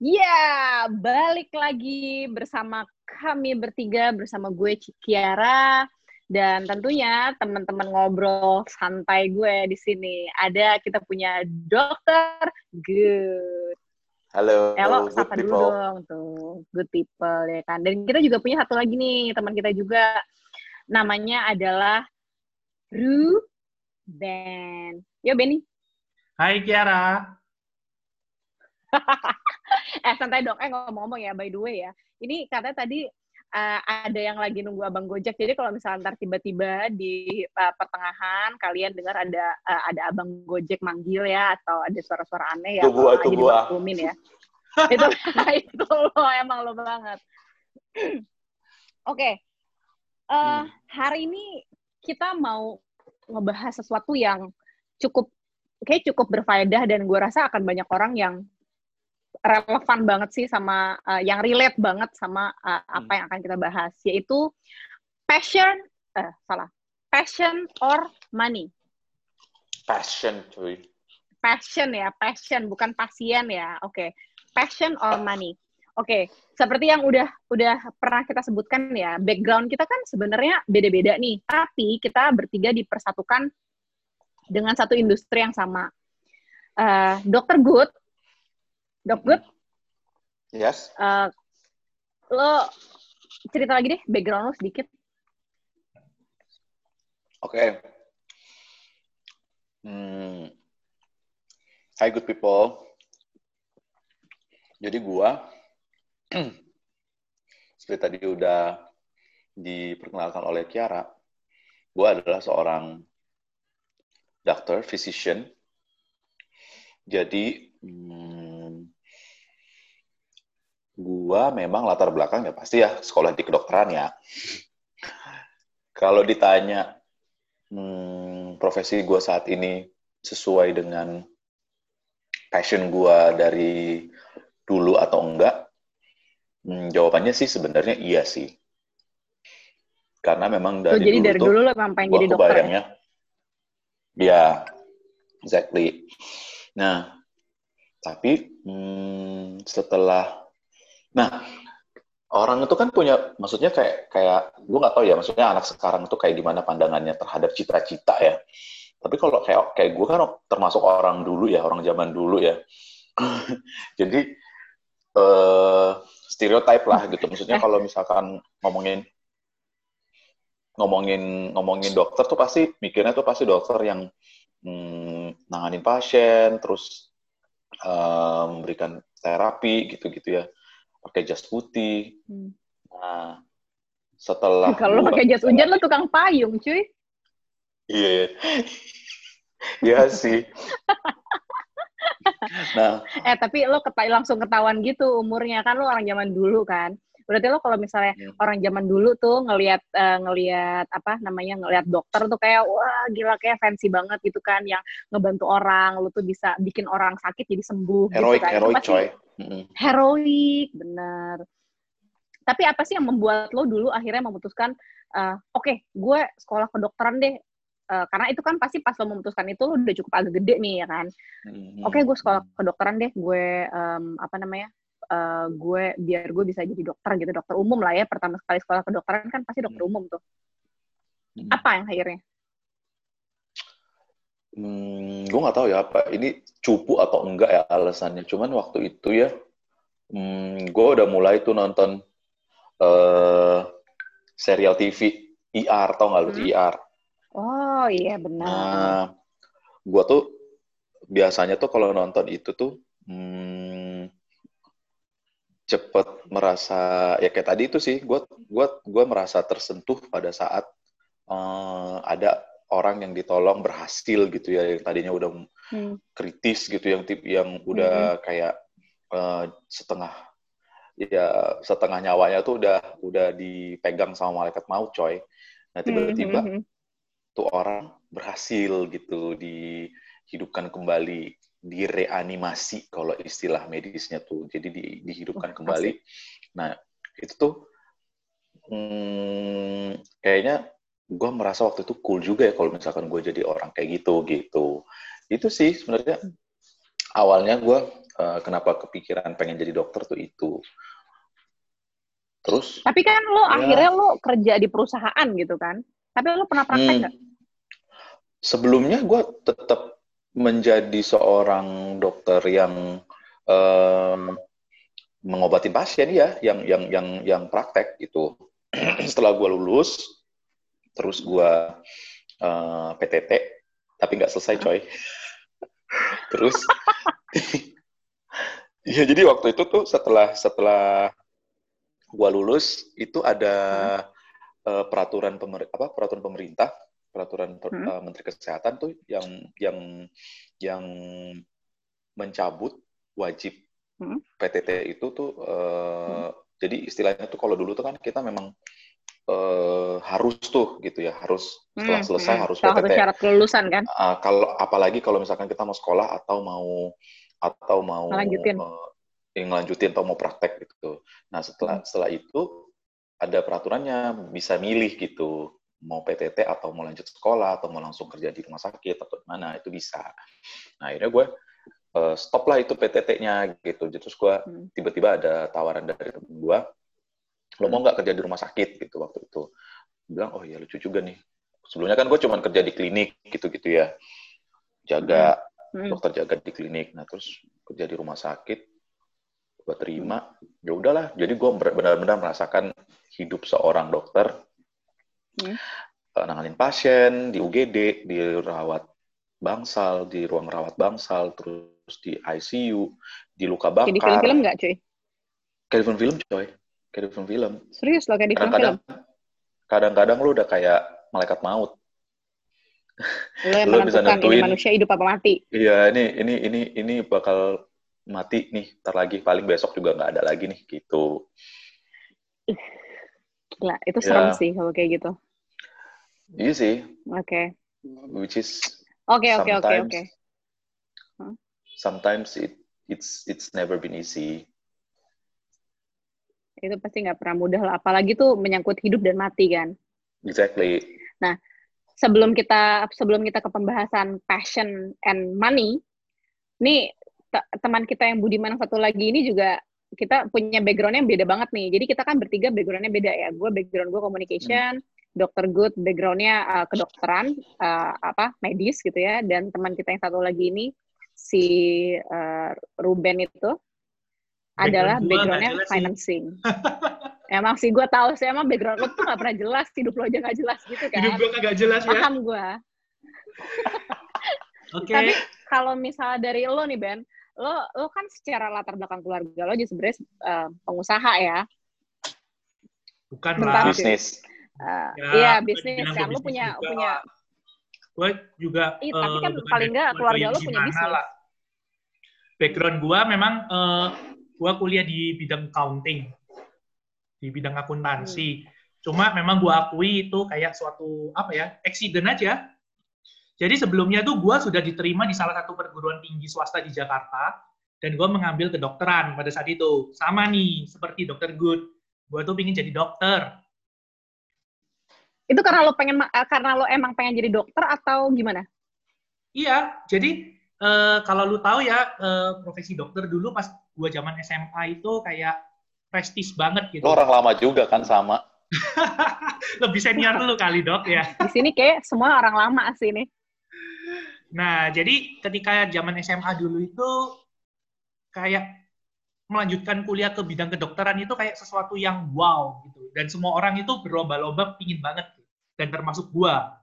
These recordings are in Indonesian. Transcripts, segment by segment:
Ya, balik lagi bersama kami bertiga, bersama gue Kiara, dan tentunya teman-teman ngobrol santai gue di sini. Ada kita punya dokter Good. Halo, Halo, sapa dulu dong tuh, good people ya kan. Dan kita juga punya satu lagi nih teman kita juga, namanya adalah Ruben. Yo Benny. Hai Kiara. eh santai dong, eh ngomong-ngomong ya, by the way ya, ini katanya tadi uh, ada yang lagi nunggu abang Gojek, jadi kalau misalnya ntar tiba-tiba di uh, pertengahan kalian dengar ada uh, ada abang Gojek manggil ya, atau ada suara-suara aneh ya, tubuh, aja dimaklumin ya. itu, nah, itu lo, emang lo banget. Oke, okay. uh, hmm. hari ini kita mau ngebahas sesuatu yang cukup kayak cukup berfaedah dan gue rasa akan banyak orang yang relevan banget sih sama uh, yang relate banget sama uh, apa yang akan kita bahas yaitu passion eh salah passion or money? Passion cuy. Passion ya passion bukan pasien ya oke. Okay. passion or money? Oke okay. seperti yang udah udah pernah kita sebutkan ya background kita kan sebenarnya beda-beda nih tapi kita bertiga dipersatukan dengan satu industri yang sama. Uh, dokter Good Dok Good? Yes. Uh, lo cerita lagi deh background lo sedikit. Oke. Okay. Hmm. Hi good people. Jadi gua seperti tadi udah diperkenalkan oleh Kiara, gua adalah seorang dokter, physician. Jadi hmm, gua memang latar belakang ya pasti ya sekolah di kedokteran ya. Kalau ditanya hmm, profesi gua saat ini sesuai dengan passion gua dari dulu atau enggak, hmm, jawabannya sih sebenarnya iya sih. Karena memang dari oh, jadi dulu dari dulu lo pengen jadi dokter ya? Ya, exactly. Nah, tapi hmm, setelah Nah, orang itu kan punya, maksudnya kayak kayak gue nggak tahu ya, maksudnya anak sekarang itu kayak gimana pandangannya terhadap cita-cita ya. Tapi kalau kayak kayak gue kan termasuk orang dulu ya, orang zaman dulu ya. Jadi uh, stereotype lah gitu. Maksudnya kalau misalkan ngomongin ngomongin ngomongin dokter tuh pasti mikirnya tuh pasti dokter yang hmm, nanganin pasien, terus uh, memberikan terapi gitu-gitu ya pakai jas putih. Hmm. Nah, setelah kalau pakai jas hujan lo tukang payung, cuy. Iya. Iya sih. nah, eh tapi lo keta langsung ketahuan gitu umurnya kan lo orang zaman dulu kan. Berarti lo kalau misalnya hmm. orang zaman dulu tuh ngelihat uh, ngelihat apa namanya ngelihat dokter tuh kayak wah gila kayak fancy banget gitu kan yang ngebantu orang, lo tuh bisa bikin orang sakit jadi sembuh heroik, gitu kan. Heroik, coy heroik bener tapi apa sih yang membuat lo dulu akhirnya memutuskan uh, oke okay, gue sekolah kedokteran deh uh, karena itu kan pasti pas lo memutuskan itu lo udah cukup agak gede nih ya kan mm-hmm. oke okay, gue sekolah kedokteran deh gue um, apa namanya uh, gue biar gue bisa jadi dokter gitu dokter umum lah ya pertama sekali sekolah kedokteran kan pasti dokter umum tuh mm-hmm. apa yang akhirnya Hmm, gue nggak tahu ya apa ini cupu atau enggak ya alasannya. Cuman waktu itu ya, hmm, gue udah mulai tuh nonton uh, serial TV IR, tau nggak lu hmm. IR? Oh iya benar. Nah, gue tuh biasanya tuh kalau nonton itu tuh hmm, cepet merasa ya kayak tadi itu sih, gue gua gua merasa tersentuh pada saat uh, ada orang yang ditolong berhasil gitu ya yang tadinya udah hmm. kritis gitu yang tip yang udah hmm. kayak uh, setengah ya setengah nyawanya tuh udah udah dipegang sama malaikat maut coy nah tiba-tiba hmm. tuh orang berhasil gitu dihidupkan kembali direanimasi kalau istilah medisnya tuh jadi di, dihidupkan oh, kembali nah itu tuh hmm, kayaknya gue merasa waktu itu cool juga ya kalau misalkan gue jadi orang kayak gitu gitu itu sih sebenarnya awalnya gue uh, kenapa kepikiran pengen jadi dokter tuh itu. Terus? Tapi kan lo ya, akhirnya lo kerja di perusahaan gitu kan? Tapi lo pernah praktek hmm, nggak? Hmm, sebelumnya gue tetap menjadi seorang dokter yang um, mengobati pasien ya, yang yang yang yang praktek gitu. Setelah gue lulus, terus gue uh, PTT, tapi nggak selesai coy. terus, ya jadi waktu itu tuh setelah setelah gue lulus itu ada uh, peraturan pemer apa peraturan pemerintah peraturan per, hmm. uh, Menteri Kesehatan tuh yang yang yang mencabut wajib hmm. PTT itu tuh uh, hmm. jadi istilahnya tuh kalau dulu tuh kan kita memang uh, harus tuh gitu ya harus setelah hmm, selesai hmm. harus Salah PTT. syarat kelulusan kan? Uh, kalau apalagi kalau misalkan kita mau sekolah atau mau atau mau melanjutin. Uh, ngelanjutin atau mau praktek gitu. Nah setelah hmm. setelah itu ada peraturannya bisa milih gitu mau PTT atau mau lanjut sekolah atau mau langsung kerja di rumah sakit atau mana itu bisa. Nah akhirnya gue uh, stop lah itu PTT-nya gitu. Terus gue hmm. tiba-tiba ada tawaran dari temen gue, lo mau nggak kerja di rumah sakit gitu waktu itu. Gue bilang oh iya lucu juga nih. Sebelumnya kan gue cuma kerja di klinik gitu-gitu ya, jaga hmm. hmm. dokter jaga di klinik. Nah terus kerja di rumah sakit, gue terima. Ya udahlah. Jadi gue benar-benar merasakan hidup seorang dokter hmm. uh, nanganin pasien di UGD, di rawat bangsal, di ruang rawat bangsal, terus di ICU, di luka bakar. Kayak di film-film nggak, cuy? Kayak di film-film, coy. Kayak di film-film. Serius loh, kayak di film-film? Kadang-kadang lu udah kayak malaikat maut. Lu yang lu bisa nentuin, ini manusia hidup apa mati. Iya, ini ini ini ini bakal mati nih, ntar lagi paling besok juga nggak ada lagi nih, gitu. Gila, itu serem yeah. sih kalau kayak gitu. Iya sih. Oke. Okay. Which is Oke, oke, oke, oke. Sometimes it it's it's never been easy. Itu pasti nggak pernah mudah lah, apalagi tuh menyangkut hidup dan mati kan. Exactly. Nah, sebelum kita sebelum kita ke pembahasan passion and money, nih teman kita yang Budiman satu lagi ini juga kita punya background yang beda banget nih. Jadi kita kan bertiga backgroundnya beda ya. Gue background gue communication, hmm. dokter good backgroundnya uh, kedokteran, uh, apa medis gitu ya. Dan teman kita yang satu lagi ini si uh, Ruben itu background adalah backgroundnya financing. emang sih gue tahu sih emang background lo tuh gak pernah jelas, hidup lo aja gak jelas gitu kan. Hidup gue gak jelas ya. Paham gue. Oke. Okay. Tapi kalau misalnya dari lo nih Ben, lo lo kan secara latar belakang keluarga lo juga sebenarnya uh, pengusaha ya. Bukan lah. bisnis. Uh, ya, iya bisnis. kan lo punya juga. punya gue juga iya, uh, tapi kan paling enggak keluarga lo punya bisnis. lah. background gue memang uh, gue kuliah di bidang accounting. Di bidang akuntansi. Hmm. cuma memang gue akui itu kayak suatu apa ya accident aja jadi sebelumnya tuh gue sudah diterima di salah satu perguruan tinggi swasta di Jakarta, dan gue mengambil kedokteran pada saat itu. Sama nih, seperti dokter Good. Gue tuh pengen jadi dokter. Itu karena lo pengen eh, karena lo emang pengen jadi dokter atau gimana? Iya, jadi uh, kalau lo tahu ya uh, profesi dokter dulu pas gue zaman SMA itu kayak prestis banget gitu. Lo orang lama juga kan sama. Lebih senior lu kali dok ya. Di sini kayak semua orang lama sih nih. Nah, jadi ketika zaman SMA dulu itu kayak melanjutkan kuliah ke bidang kedokteran itu kayak sesuatu yang wow gitu. Dan semua orang itu berlomba-lomba pingin banget. Gitu. Dan termasuk gua.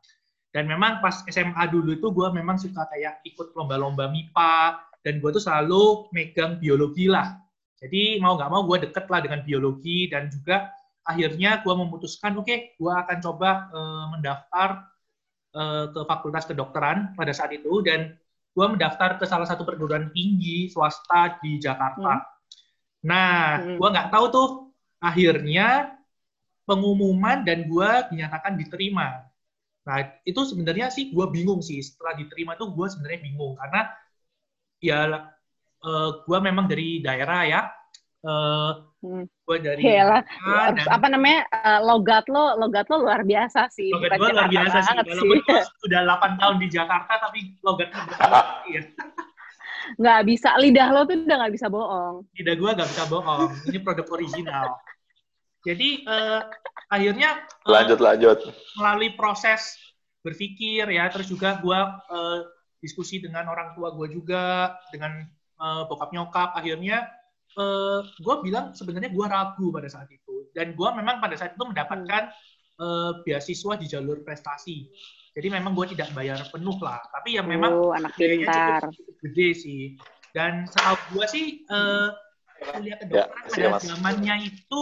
Dan memang pas SMA dulu itu gua memang suka kayak ikut lomba-lomba MIPA. Dan gua tuh selalu megang biologi lah. Jadi mau nggak mau gue deket lah dengan biologi dan juga akhirnya gue memutuskan oke okay, gue akan coba uh, mendaftar Eh, ke Fakultas Kedokteran pada saat itu dan gue mendaftar ke salah satu perguruan tinggi swasta di Jakarta. Hmm. Nah, hmm. gue nggak tahu tuh akhirnya pengumuman dan gue dinyatakan diterima. Nah, itu sebenarnya sih gue bingung sih. Setelah diterima tuh gue sebenarnya bingung karena ya uh, eh, gue memang dari daerah ya. Uh, Hmm. Gue dari Yalah. dan, apa namanya uh, logat lo logat lo luar biasa sih. Logat gue luar biasa sih. Walaupun sudah 8 tahun di Jakarta tapi logatnya ya. nggak bisa lidah lo tuh udah nggak bisa bohong. Lidah gue nggak bisa bohong. Ini produk original. Jadi uh, akhirnya uh, lanjut lanjut melalui proses berpikir ya, terus juga gue uh, diskusi dengan orang tua gue juga, dengan uh, bokap nyokap, akhirnya uh, gue bilang sebenarnya gue ragu pada saat itu. Dan gue memang pada saat itu mendapatkan uh, beasiswa di jalur prestasi. Jadi memang gue tidak bayar penuh lah, tapi yang memang oh, anak pintar. Cukup, cukup gede sih. Dan setahu gue sih uh, kuliah kedokteran ya, pada zamannya itu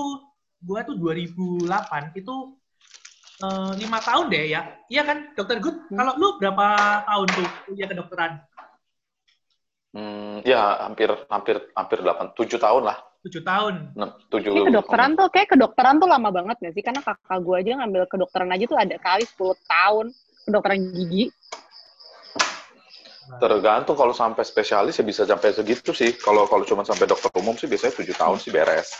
gue tuh 2008 itu lima uh, tahun deh ya. Iya kan, dokter Good? Hmm. Kalau lu berapa tahun tuh kuliah kedokteran? Ya hampir hampir hampir delapan tujuh tahun lah. Tujuh tahun. tujuh. Kayak kedokteran tuh kayak kedokteran tuh lama banget gak sih? Karena kakak gue aja ngambil kedokteran aja tuh ada kali 10 tahun kedokteran gigi. Tergantung kalau sampai spesialis ya bisa sampai segitu sih. Kalau kalau cuma sampai dokter umum sih biasanya tujuh tahun sih beres.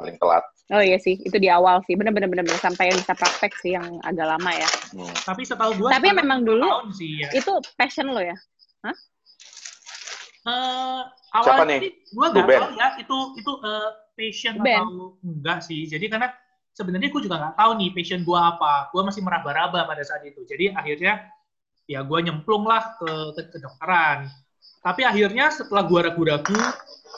Paling telat. Oh iya sih, itu di awal sih. Bener-bener bener sampai yang bisa praktek sih yang agak lama ya. Hmm. Tapi setahu gue Tapi memang dulu sih, ya. itu passion lo ya? Hah? Uh, awalnya sih gue gak tahu ya itu itu uh, passion ben. atau enggak sih. Jadi karena sebenarnya gue juga nggak tahu nih passion gue apa. Gue masih meraba-raba pada saat itu. Jadi akhirnya ya gue nyemplung lah ke, ke kedokteran. Tapi akhirnya setelah gue ragu-ragu,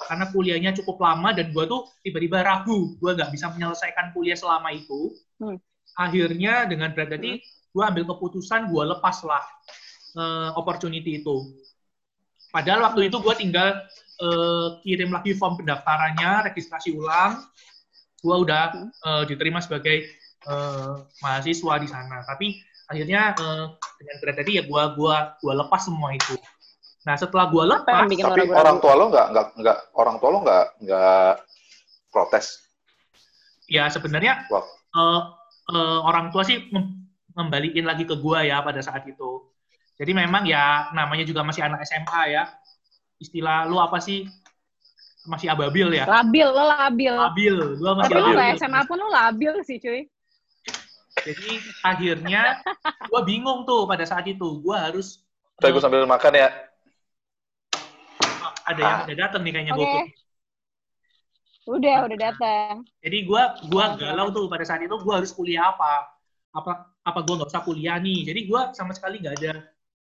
karena kuliahnya cukup lama dan gue tuh tiba-tiba ragu, gue nggak bisa menyelesaikan kuliah selama itu. Hmm. Akhirnya dengan berat hati, hmm. gue ambil keputusan, gue lepas lah uh, opportunity itu. Padahal waktu itu gue tinggal uh, kirim lagi form pendaftarannya, registrasi ulang, gue udah uh, diterima sebagai uh, mahasiswa di sana. Tapi akhirnya uh, dengan berat tadi ya gue gua gua lepas semua itu. Nah setelah gue lepas, tapi orang, orang tua lo nggak nggak nggak orang tua lo nggak nggak protes? Ya sebenarnya wow. uh, uh, orang tua sih mem membalikin lagi ke gue ya pada saat itu. Jadi memang ya namanya juga masih anak SMA ya. Istilah lu apa sih masih ababil ya? Labil, lo labil. Labil, gua masih Tapi labil. Tapi SMA pun lo labil sih, cuy. Jadi akhirnya gue bingung tuh pada saat itu. Gue harus... Saya gue sambil makan ya. Oh, ada yang ah. udah datang nih kayaknya okay. Udah, udah datang. Jadi gue gua galau tuh pada saat itu gue harus kuliah apa? Apa apa gue nggak usah kuliah nih? Jadi gue sama sekali nggak ada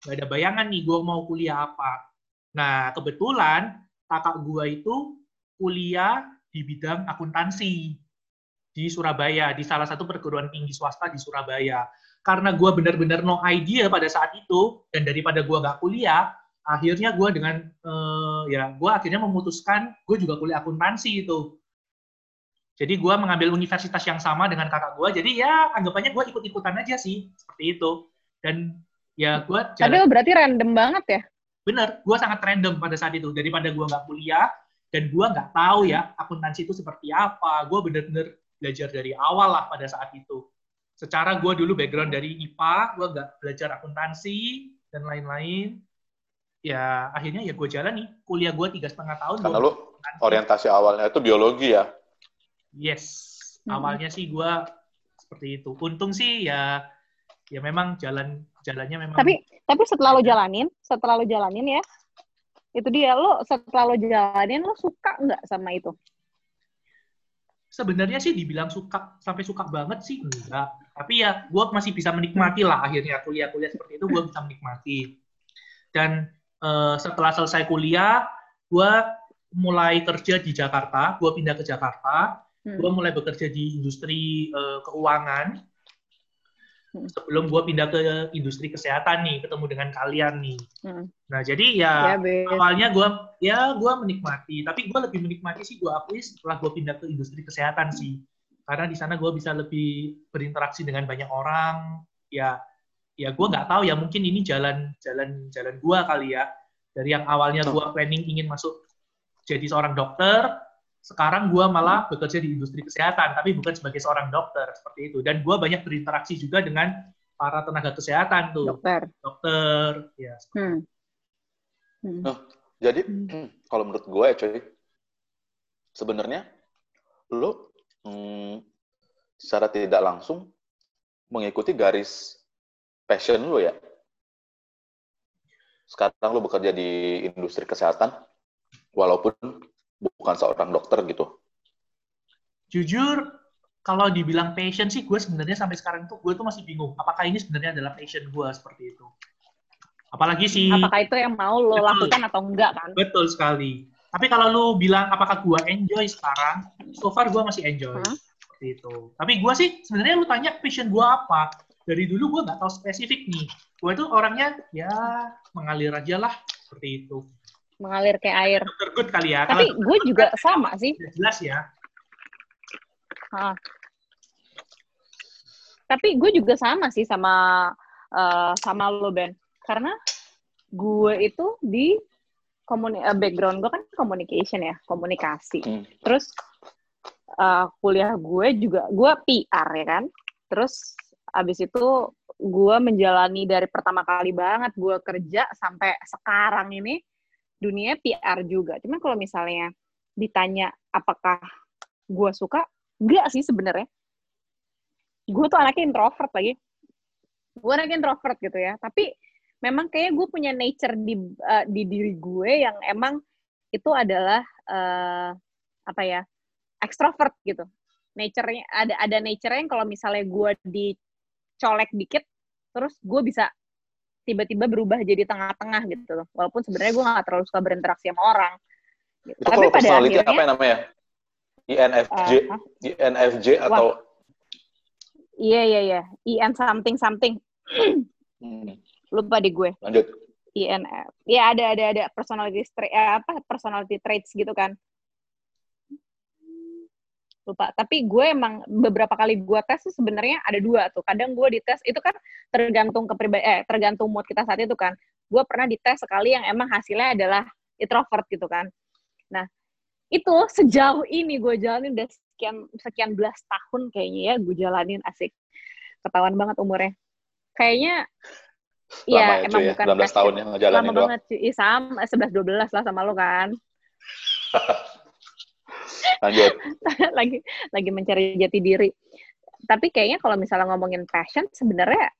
nggak ada bayangan nih gue mau kuliah apa. Nah kebetulan kakak gue itu kuliah di bidang akuntansi di Surabaya, di salah satu perguruan tinggi swasta di Surabaya. Karena gue benar-benar no idea pada saat itu, dan daripada gue gak kuliah, akhirnya gue dengan, uh, ya gue akhirnya memutuskan, gue juga kuliah akuntansi itu. Jadi gue mengambil universitas yang sama dengan kakak gue, jadi ya anggapannya gue ikut-ikutan aja sih, seperti itu. Dan ya gue... Tapi berarti random banget ya? bener, gue sangat random pada saat itu. Daripada gue nggak kuliah, dan gue nggak tahu ya akuntansi itu seperti apa. Gue bener-bener belajar dari awal lah pada saat itu. Secara gue dulu background dari IPA, gue nggak belajar akuntansi, dan lain-lain. Ya, akhirnya ya gue jalan nih. Kuliah gue tiga setengah tahun. Karena lu orientasi awalnya itu biologi ya? Yes. Hmm. Awalnya sih gue seperti itu. Untung sih ya ya memang jalan jalannya memang tapi tapi setelah lo jalanin setelah lo jalanin ya itu dia lo setelah lo jalanin lo suka nggak sama itu? Sebenarnya sih dibilang suka sampai suka banget sih enggak. Tapi ya gue masih bisa menikmati lah akhirnya kuliah-kuliah seperti itu gue bisa menikmati. Dan uh, setelah selesai kuliah gue mulai kerja di Jakarta gue pindah ke Jakarta. Hmm. gue mulai bekerja di industri uh, keuangan Hmm. sebelum gue pindah ke industri kesehatan nih ketemu dengan kalian nih. Hmm. nah jadi ya, ya awalnya gue ya gue menikmati. Tapi gue lebih menikmati sih gue akui setelah gue pindah ke industri kesehatan sih. Karena di sana gue bisa lebih berinteraksi dengan banyak orang. Ya ya gue nggak tahu ya mungkin ini jalan jalan jalan gue kali ya. Dari yang awalnya gue planning ingin masuk jadi seorang dokter sekarang gue malah bekerja di industri kesehatan, tapi bukan sebagai seorang dokter seperti itu. Dan gue banyak berinteraksi juga dengan para tenaga kesehatan tuh, dokter, dokter, ya. Hmm. Hmm. Nah, jadi hmm. kalau menurut gue ya cuy, sebenarnya lo hmm, secara tidak langsung mengikuti garis passion lo ya. sekarang lo bekerja di industri kesehatan, walaupun bukan seorang dokter gitu? Jujur, kalau dibilang passion sih, gue sebenarnya sampai sekarang tuh gue tuh masih bingung. Apakah ini sebenarnya adalah passion gue seperti itu? Apalagi sih. Apakah itu yang mau lo betul, lakukan atau enggak kan? Betul sekali. Tapi kalau lo bilang apakah gue enjoy sekarang, so far gue masih enjoy. Hmm? Seperti itu. Tapi gue sih sebenarnya lo tanya passion gue apa? Dari dulu gue nggak tahu spesifik nih. Gue tuh orangnya ya mengalir aja lah seperti itu. Mengalir kayak air. Tergut kali ya. Tapi gue juga sama sih. Jelas ya. Hah. Tapi gue juga sama sih sama uh, sama lo Ben, karena gue itu di komuni uh, background gue kan communication ya, komunikasi. Hmm. Terus uh, kuliah gue juga gue PR ya kan. Terus abis itu gue menjalani dari pertama kali banget gue kerja sampai sekarang ini dunia PR juga. Cuman kalau misalnya ditanya apakah gue suka, Enggak sih sebenarnya. Gue tuh anaknya introvert lagi. Gue anaknya introvert gitu ya. Tapi memang kayaknya gue punya nature di uh, di diri gue yang emang itu adalah uh, apa ya extrovert gitu. Nature-nya ada ada nature-nya yang kalau misalnya gue dicolek dikit, terus gue bisa tiba-tiba berubah jadi tengah-tengah gitu Walaupun sebenarnya gue gak terlalu suka berinteraksi sama orang. Gitu. Itu Tapi pada akhirnya apa yang namanya? INFJ, uh, INFJ atau Iya iya iya, IN something something. hmm. Lupa di gue. Lanjut. INF. Ya ada ada ada personality trait eh, apa personality traits gitu kan. Lupa. Tapi gue emang beberapa kali gue tes tuh sebenarnya ada dua tuh. Kadang gue dites itu kan tergantung kepribadian eh tergantung mood kita saat itu kan. Gue pernah dites sekali yang emang hasilnya adalah introvert gitu kan. Nah, itu sejauh ini gue jalanin udah sekian sekian belas tahun kayaknya ya gue jalanin asik ketahuan banget umurnya kayaknya Iya, ya, emang ya, bukan 19 tahun yang ngejalanin Lama banget cuy. Ih, sama 11 12 lah sama lo kan. Lanjut. lagi lagi mencari jati diri. Tapi kayaknya kalau misalnya ngomongin passion sebenarnya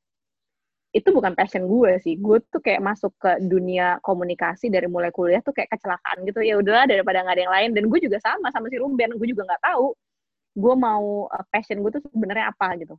itu bukan passion gue sih. Gue tuh kayak masuk ke dunia komunikasi dari mulai kuliah tuh kayak kecelakaan gitu. Ya udahlah daripada nggak ada yang lain. Dan gue juga sama sama si Ruben. Gue juga nggak tahu gue mau uh, passion gue tuh sebenarnya apa gitu.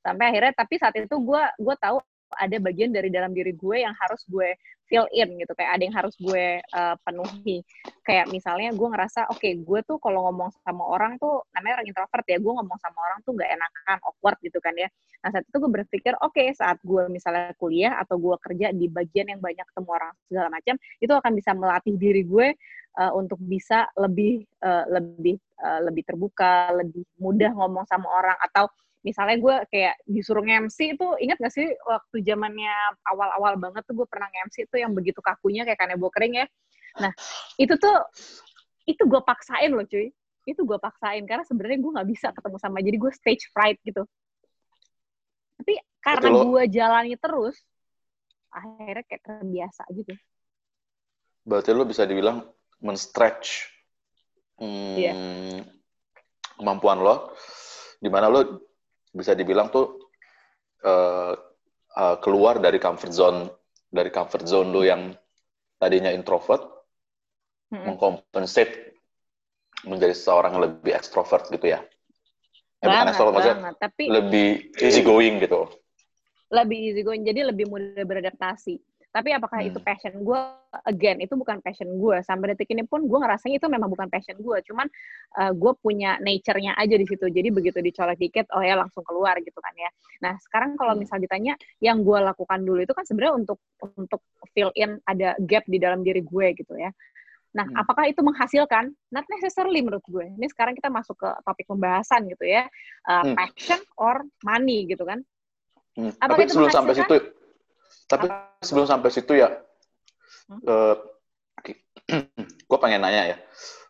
Sampai akhirnya tapi saat itu gue gue tahu ada bagian dari dalam diri gue yang harus gue fill in gitu. Kayak ada yang harus gue uh, penuhi. Kayak misalnya gue ngerasa oke okay, gue tuh kalau ngomong sama orang tuh namanya orang introvert ya gue ngomong sama orang tuh nggak enakan awkward gitu kan ya. Nah saat itu gue berpikir oke okay, saat gue misalnya kuliah atau gue kerja di bagian yang banyak ketemu orang segala macam itu akan bisa melatih diri gue uh, untuk bisa lebih uh, lebih uh, lebih terbuka lebih mudah ngomong sama orang atau misalnya gue kayak disuruh nge-MC itu ingat gak sih waktu zamannya awal-awal banget tuh gue pernah nge-MC tuh yang begitu kakunya kayak kanebo kering ya? Nah itu tuh itu gue paksain loh cuy. Itu gue paksain karena sebenarnya gue nggak bisa ketemu sama jadi gue stage fright gitu. Tapi karena gue jalani terus akhirnya kayak terbiasa gitu. Berarti lo bisa dibilang men-stretch hmm, yeah. kemampuan lo di mana lo bisa dibilang tuh uh, uh, keluar dari comfort zone dari comfort zone lo yang tadinya introvert hmm. mengkompensate menjadi seorang yang lebih ekstrovert gitu ya. Eh, banget, banget. Tapi lebih easy going gitu. Lebih easy going, jadi lebih mudah beradaptasi. Tapi apakah hmm. itu passion gue? Again, itu bukan passion gue. Sampai detik ini pun gue ngerasanya itu memang bukan passion gue. Cuman uh, eh, gue punya nature-nya aja di situ. Jadi begitu dicolek dikit, oh ya langsung keluar gitu kan ya. Nah sekarang kalau hmm. misal ditanya, yang gue lakukan dulu itu kan sebenarnya untuk untuk fill in ada gap di dalam diri gue gitu ya. Nah, hmm. apakah itu menghasilkan? Not necessarily menurut gue. Ini sekarang kita masuk ke topik pembahasan gitu ya. Uh, hmm. Passion or money gitu kan. Hmm. Apakah Tapi itu sebelum sampai situ, tapi sebelum sampai situ ya, hmm? uh, gue pengen nanya ya,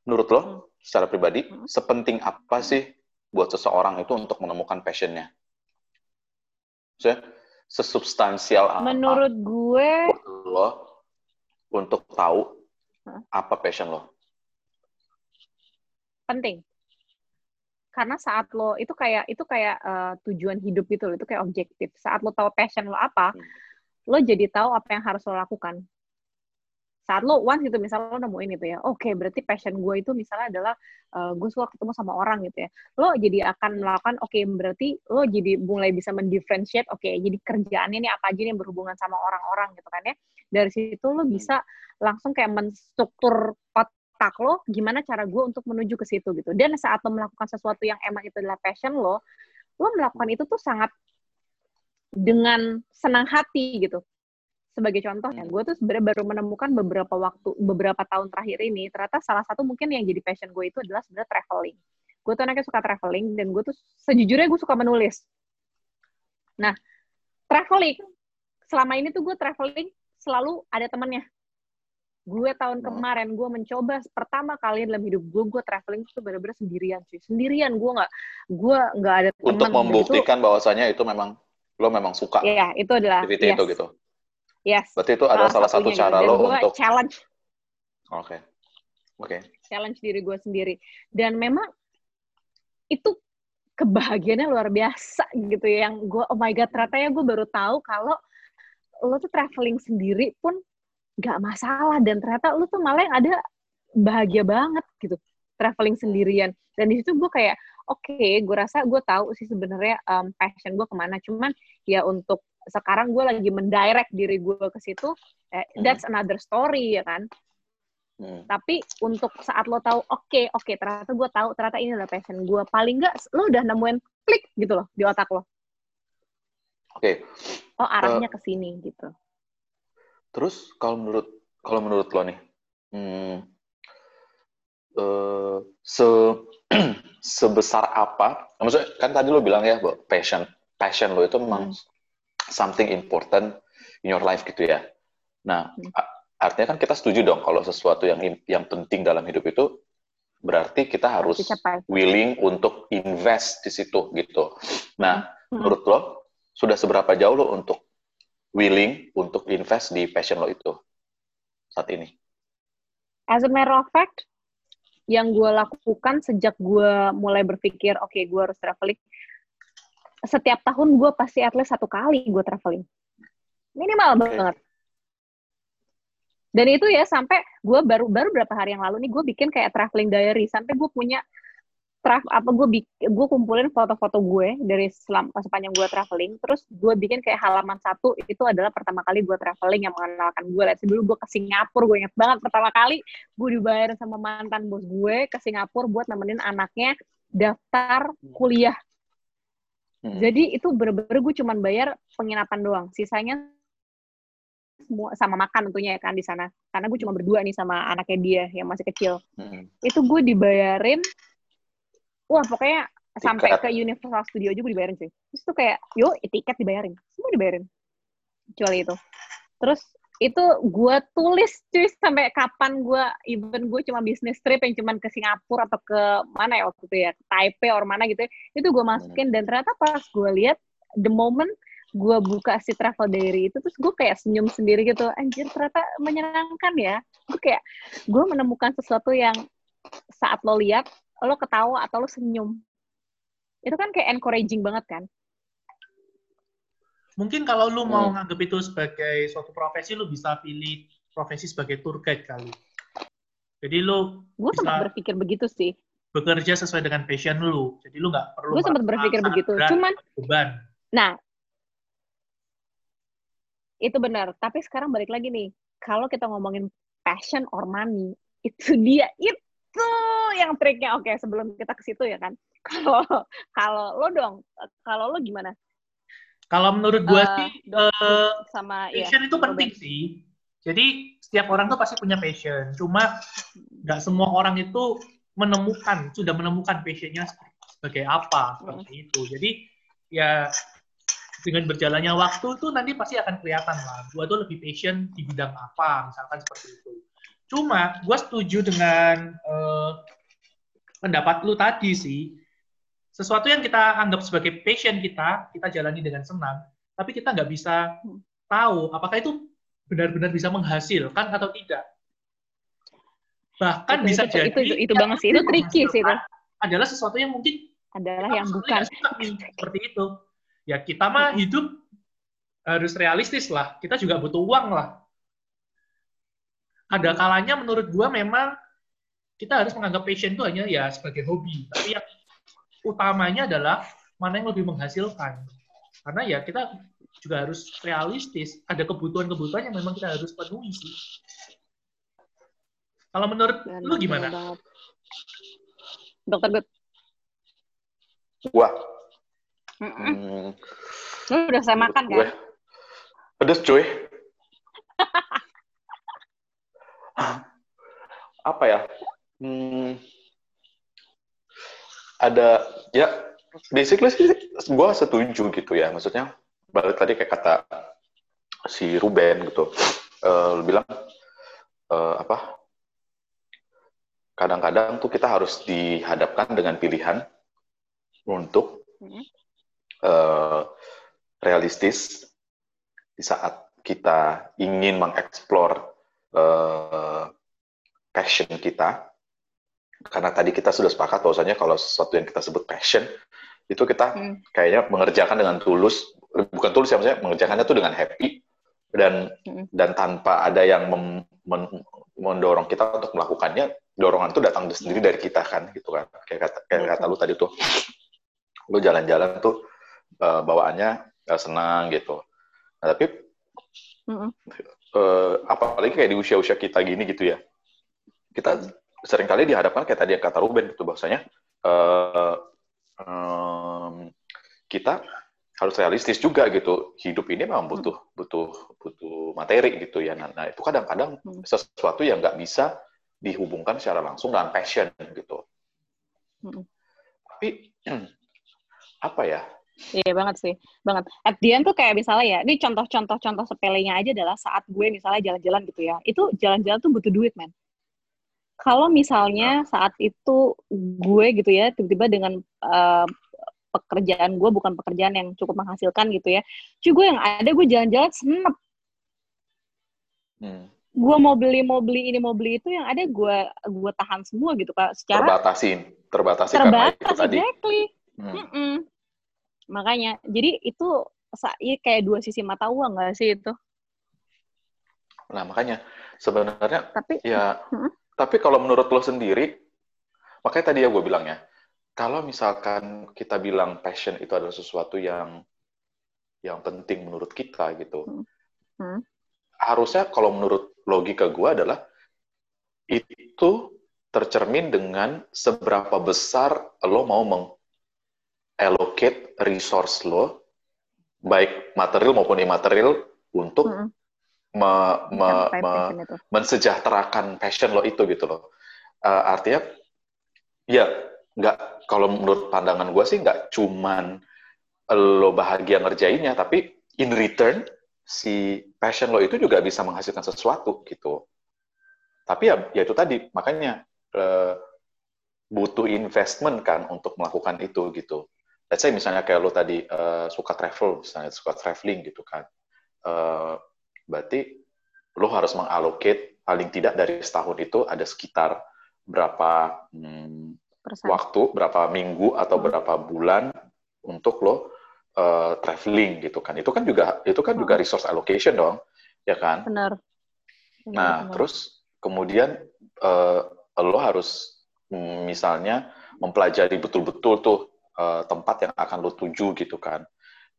menurut lo hmm. secara pribadi, hmm. sepenting apa sih buat seseorang itu untuk menemukan passionnya? Maksudnya, sesubstansial apa? Menurut gue, lo untuk tahu hmm? apa passion lo? Penting karena saat lo itu kayak itu kayak uh, tujuan hidup gitu lo itu kayak objektif saat lo tahu passion lo apa hmm lo jadi tahu apa yang harus lo lakukan. Saat lo once gitu misalnya lo nemuin itu ya oke okay, berarti passion gue itu misalnya adalah uh, gue suka ketemu sama orang gitu ya. Lo jadi akan melakukan oke okay, berarti lo jadi mulai bisa mendifferentiate oke okay, jadi kerjaannya ini apa aja nih yang berhubungan sama orang-orang gitu kan ya. Dari situ lo bisa langsung kayak menstruktur otak lo gimana cara gue untuk menuju ke situ gitu. Dan saat lo melakukan sesuatu yang emang itu adalah passion lo lo melakukan itu tuh sangat dengan senang hati gitu sebagai contoh ya, hmm. gue tuh sebenarnya baru menemukan beberapa waktu, beberapa tahun terakhir ini, ternyata salah satu mungkin yang jadi passion gue itu adalah sebenarnya traveling. Gue tuh anaknya suka traveling, dan gue tuh sejujurnya gue suka menulis. Nah, traveling, selama ini tuh gue traveling selalu ada temennya. Gue tahun hmm. kemarin, gue mencoba pertama kali dalam hidup gue, gue traveling tuh bener-bener sendirian cuy. Sendirian, gue nggak gue nggak ada teman. Untuk membuktikan itu, bahwasanya itu memang, lo memang suka. Iya, itu adalah. Activity yes. itu gitu Yes. Berarti itu adalah salah, satu cara lo untuk challenge. Oke. Okay. Oke. Okay. Challenge diri gue sendiri. Dan memang itu kebahagiaannya luar biasa gitu ya. Yang gue, oh my god, ternyata ya gue baru tahu kalau lo tuh traveling sendiri pun gak masalah. Dan ternyata lo tuh malah yang ada bahagia banget gitu. Traveling sendirian. Dan di situ gue kayak, oke, okay, gue rasa gue tahu sih sebenarnya um, passion gue ke mana. Cuman ya untuk sekarang gue lagi mendirect diri gue ke situ eh, hmm. that's another story ya kan hmm. tapi untuk saat lo tahu oke okay, oke okay, ternyata gue tahu ternyata ini adalah passion gue paling nggak lo udah nemuin klik gitu loh di otak lo oke okay. oh arahnya uh, ke sini gitu terus kalau menurut kalau menurut lo nih hmm, uh, se sebesar apa maksudnya kan tadi lo bilang ya bahwa passion passion lo itu memang hmm something important in your life gitu ya. Nah, hmm. artinya kan kita setuju dong kalau sesuatu yang yang penting dalam hidup itu berarti kita harus willing untuk invest di situ gitu. Nah, hmm. menurut lo sudah seberapa jauh lo untuk willing untuk invest di passion lo itu saat ini? As a matter of fact, yang gue lakukan sejak gue mulai berpikir, oke, okay, gue harus traveling, setiap tahun gue pasti at least satu kali gue traveling. Minimal okay. banget. Dan itu ya sampai gue baru baru berapa hari yang lalu nih gue bikin kayak traveling diary. Sampai gue punya travel apa gue gue kumpulin foto-foto gue dari selam, sepanjang gue traveling terus gue bikin kayak halaman satu itu adalah pertama kali gue traveling yang mengenalkan gue lihat dulu gue ke Singapura gue inget banget pertama kali gue dibayar sama mantan bos gue ke Singapura buat nemenin anaknya daftar kuliah Hmm. Jadi itu bener-bener gue cuman bayar penginapan doang. Sisanya semua sama makan tentunya ya kan di sana. Karena gue cuma berdua nih sama anaknya dia yang masih kecil. Hmm. Itu gue dibayarin, wah pokoknya tiket. sampai ke Universal Studio aja gue dibayarin sih. Terus tuh kayak, yuk tiket dibayarin. Semua dibayarin. Kecuali itu. Terus itu gue tulis cuy sampai kapan gue even gue cuma bisnis trip yang cuma ke Singapura atau ke mana ya waktu itu ya Taipei or mana gitu ya, itu gue masukin dan ternyata pas gue lihat the moment gue buka si travel diary itu terus gue kayak senyum sendiri gitu anjir ternyata menyenangkan ya gue kayak gue menemukan sesuatu yang saat lo lihat lo ketawa atau lo senyum itu kan kayak encouraging banget kan Mungkin kalau lu mau hmm. nganggap itu sebagai suatu profesi, lu bisa pilih profesi sebagai tour guide kali. Jadi lu Gue sempat berpikir begitu sih. Bekerja sesuai dengan passion lu. Jadi lu nggak perlu Gue sempat berpikir begitu. Berat, Cuman beban. Nah, itu benar. Tapi sekarang balik lagi nih. Kalau kita ngomongin passion or money, itu dia itu yang triknya. Oke, sebelum kita ke situ ya kan. Kalau kalau lo dong, kalau lo gimana? Kalau menurut gue uh, sih uh, sama iya, passion iya, itu penting sih. Jadi setiap orang tuh pasti punya passion. Cuma nggak semua orang itu menemukan sudah menemukan passionnya sebagai apa seperti hmm. itu. Jadi ya dengan berjalannya waktu tuh nanti pasti akan kelihatan lah. Gue tuh lebih passion di bidang apa, misalkan seperti itu. Cuma gue setuju dengan uh, pendapat lu tadi sih sesuatu yang kita anggap sebagai passion kita, kita jalani dengan senang, tapi kita nggak bisa tahu apakah itu benar-benar bisa menghasilkan atau tidak. Bahkan itu, bisa itu, jadi itu, itu, itu banget sih, itu tricky sih itu. Adalah sesuatu yang mungkin adalah yang bukan seperti itu. Ya kita mah hidup harus realistis lah. Kita juga butuh uang lah. Ada kalanya menurut gua memang kita harus menganggap passion itu hanya ya sebagai hobi. Tapi yang utamanya adalah mana yang lebih menghasilkan. Karena ya kita juga harus realistis. Ada kebutuhan-kebutuhan yang memang kita harus penuhi sih. Kalau menurut Dan lu gimana? Dokter Gut. Gua. Mm -mm. Hmm. Lu udah saya makan kan? Pedes cuy. Apa ya? Hmm, ada ya basically sih gue setuju gitu ya. Maksudnya balik tadi kayak kata si Ruben gitu. Uh, bilang uh, apa? Kadang-kadang tuh kita harus dihadapkan dengan pilihan untuk uh, realistis di saat kita ingin mengeksplor uh, passion kita karena tadi kita sudah sepakat bahwasanya kalau sesuatu yang kita sebut passion itu kita hmm. kayaknya mengerjakan dengan tulus bukan tulus ya maksudnya mengerjakannya tuh dengan happy dan hmm. dan tanpa ada yang mem, men, mendorong kita untuk melakukannya dorongan itu datang sendiri dari kita kan gitu kan. Kayak kata kayak kata lu tadi tuh lu jalan-jalan tuh uh, bawaannya uh, senang gitu. Nah, tapi mm uh, apalagi kayak di usia-usia kita gini gitu ya kita sering kali dihadapkan kayak tadi yang kata Ruben gitu bahwasanya uh, um, kita harus realistis juga gitu hidup ini memang butuh hmm. butuh butuh materi gitu ya nah, nah itu kadang-kadang hmm. sesuatu yang nggak bisa dihubungkan secara langsung dengan passion gitu hmm. tapi apa ya Iya banget sih, banget. At the end tuh kayak misalnya ya, ini contoh-contoh contoh sepelenya aja adalah saat gue misalnya jalan-jalan gitu ya, itu jalan-jalan tuh butuh duit, men kalau misalnya saat itu gue gitu ya tiba-tiba dengan uh, pekerjaan gue bukan pekerjaan yang cukup menghasilkan gitu ya cuy gue yang ada gue jalan-jalan senep hmm. gue mau beli mau beli ini mau beli itu yang ada gue gue tahan semua gitu kak secara terbatasin terbatasi terbatas karena itu tadi. exactly hmm. Mm -mm. makanya jadi itu ya kayak dua sisi mata uang gak sih itu nah makanya sebenarnya tapi ya hmm tapi kalau menurut lo sendiri, makanya tadi ya gue bilang ya, kalau misalkan kita bilang passion itu adalah sesuatu yang yang penting menurut kita gitu, hmm. Hmm. harusnya kalau menurut logika gue adalah itu tercermin dengan seberapa besar lo mau mengallocate resource lo, baik material maupun imaterial, untuk hmm me, me, me, mensejahterakan passion lo itu gitu loh. Uh, artinya ya nggak kalau menurut pandangan gue sih nggak cuman lo bahagia ngerjainnya, tapi in return si passion lo itu juga bisa menghasilkan sesuatu gitu. Tapi ya, ya itu tadi makanya uh, butuh investment kan untuk melakukan itu gitu. Let's say misalnya kayak lo tadi uh, suka travel, misalnya suka traveling gitu kan. Uh, berarti lo harus mengalokate paling tidak dari setahun itu ada sekitar berapa hmm, waktu, berapa minggu atau hmm. berapa bulan untuk lo uh, traveling gitu kan. Itu kan juga itu kan hmm. juga resource allocation dong, ya kan? Benar. benar nah, benar. terus kemudian uh, lo harus hmm, misalnya mempelajari betul-betul tuh uh, tempat yang akan lo tuju gitu kan.